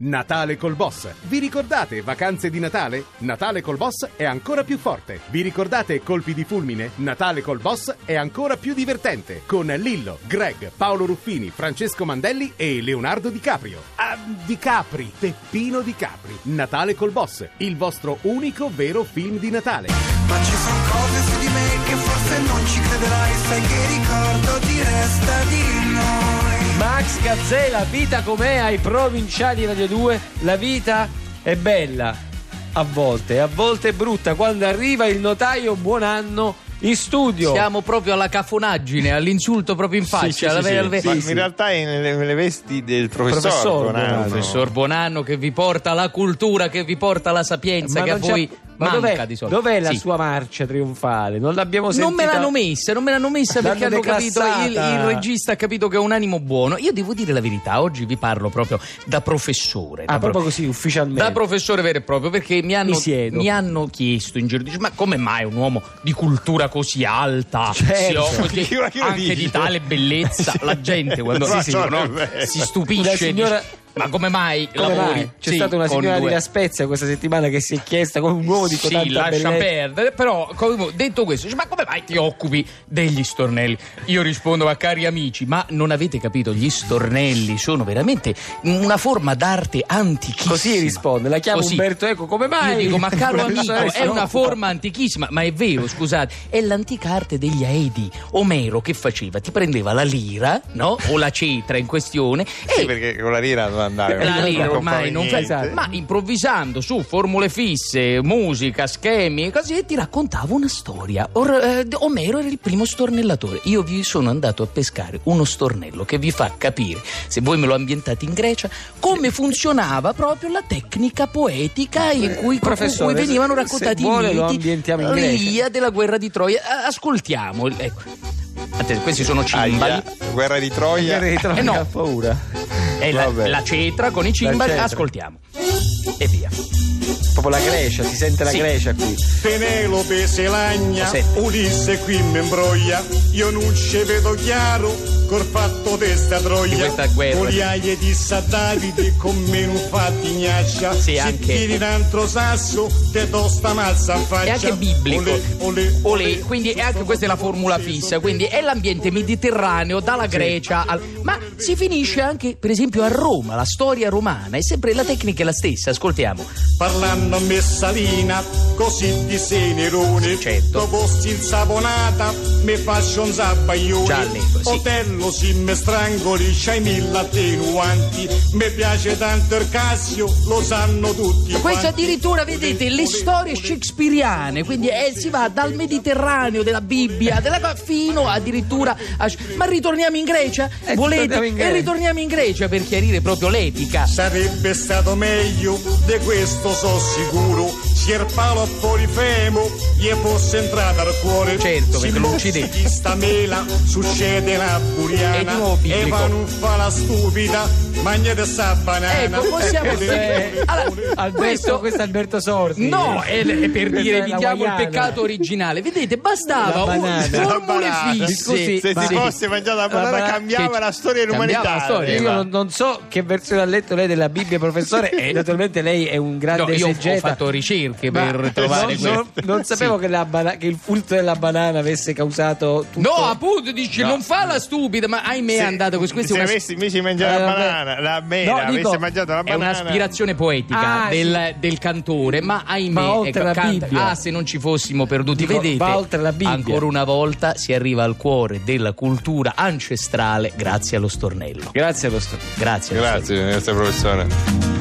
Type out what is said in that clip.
Natale col Boss. Vi ricordate vacanze di Natale? Natale col Boss è ancora più forte. Vi ricordate colpi di fulmine? Natale col Boss è ancora più divertente. Con Lillo, Greg, Paolo Ruffini, Francesco Mandelli e Leonardo Di Caprio. Ah, Di Capri, Peppino Di Capri. Natale col Boss, il vostro unico vero film di Natale. Ma ci sono cose su di me che forse non ci crederai Sai che ricordo ti resta di noi Max Gazzella, vita com'è ai provinciali Radio 2? La vita è bella, a volte, a volte è brutta. Quando arriva il notaio, buon anno in studio. Siamo proprio alla cafonaggine, all'insulto proprio in faccia. sì, alla sì, vera- sì. ve- Ma Sì, in realtà è nelle, nelle vesti del professor, Professor Bonanno. Bonanno. Professor Buonanno che vi porta la cultura, che vi porta la sapienza, che a voi ma dov'è, dov'è la Sì. sua marcia trionfale? Non l'abbiamo sentita. Non me l'hanno messa, non me l'hanno messa perché hanno capito, il, il regista ha capito che è un animo buono. Io devo dire la verità, oggi vi parlo proprio da professore. Ah, da proprio pro- così, ufficialmente. Da professore vero e proprio, perché mi hanno, Mi mi hanno chiesto in giro, dice, ma come mai un uomo di cultura così alta si Certo. occupa di- anche dice? di tale bellezza? La gente quando si, non no, si stupisce Una signora- dice, ma come mai Come lavori? mai? C'è Sì, stata una signora due- di La Spezia questa settimana che si è chiesta come un uomo di sì, tanta lascia bellezza. perdere, però come- detto questo, dice, ma come mai ti occupi degli stornelli? Io rispondo, ma cari amici, ma non avete capito, gli stornelli sono veramente una forma d'arte antichissima. Così risponde, la chiamo Così. Umberto Eco, come mai? Io dico, ma caro amico, è una forma antichissima, ma è vero, scusate, è l'antica arte degli Aedi. Omero che faceva? Ti prendeva la lira, no? O la cetra in questione Sì, e perché con la lira andare. la comprare ormai non fa niente. ma improvvisando su formule fisse, musica, schemi e così ti raccontava una storia. Or- eh, Omero era il primo stornellatore. Io vi sono andato a pescare uno stornello che vi fa capire, se voi me lo ambientate in Grecia, come funzionava proprio la tecnica poetica in cui, con Professore, cui venivano raccontati se vuole i miti, l'Ilia della guerra di Troia. Eh, Ascoltiamo. Ecco. Attenzione, questi sono cimbali. Aia, guerra di Troia. Guerra di Troia, Eh no. ha paura. È la, Vabbè. la cetra con i cimbali. cetra. Ascoltiamo. E via. Proprio la Grecia, si sente la Sì. Grecia qui. Penelope se lagna. Ulisse qui mi imbroglia, io non ci vedo chiaro, col fatto di sta Di troia. questa guerra. Oliaie di Sa Davide con meno fatti gnaccia, Sì, se anche- tiri un altro sasso, te do sta mazza in faccia. È anche biblico. Olè, olè, Olè, quindi è anche questa è la formula fissa, quindi è l'ambiente mediterraneo dalla Grecia al... ma si finisce anche per esempio a Roma, la storia romana, è sempre la tecnica è la stessa, ascoltiamo. Parlando a messalina, così di senerone. Certo. Dopo saponata, mi faccio un zabbaglione. Nego, sì. Otello si me strangoli, c'hai mille attenuanti. Mi piace tanto il Cassio, lo sanno tutti. Questo addirittura, vedete, le storie shakespeariane, quindi eh, si va dal Mediterraneo, della Bibbia, della, fino addirittura a... Ma ritorniamo in Grecia? Eh, Volete? ritorniamo in E ritorniamo in Grecia per chiarire proprio l'epica. Sarebbe stato meglio, di questo so sicuro. Se il palo a Polifemo gli fosse entrata al cuore. Certo, perché lo uccidete. chi sta mela, succede una buriana. E di. E va non fa la stupida, mangiate sta banana. Ecco, possiamo... Eh, Allora, Alberto, questo... questo è Alberto Sordi. No, è, è per Questa dire evitiamo il peccato originale. Vedete, bastava un- banana. formule fisse. Scusi, Se ma- si fosse mangiata la banana, banana- cambiava che- la storia dell'umanità. storia. Io non, non so che versione ha letto lei della Bibbia, professore, e naturalmente lei è un grande No, io ho esegeta. fatto ricerche Ma per trovare non, questo. non- non sapevo Sì. che, la bana- che il fulto della banana avesse causato tutto. No, appunto, dice No. non fa la stupida, ma ahimè è andata questo. Se è una, avessi invece mangiato Eh, la banana, la mela, No, dico, mangiato la è banana. un'aspirazione poetica Ah, del, del cantore, ma ahimè, Ma oltre ecco, la canta- Bibbia. ah, se non ci fossimo perduti, Dico, vedete, va oltre la Bibbia. ancora una volta si arriva al cuore della cultura ancestrale grazie allo stornello. Grazie allo sto- Grazie. allo Grazie, grazie professore.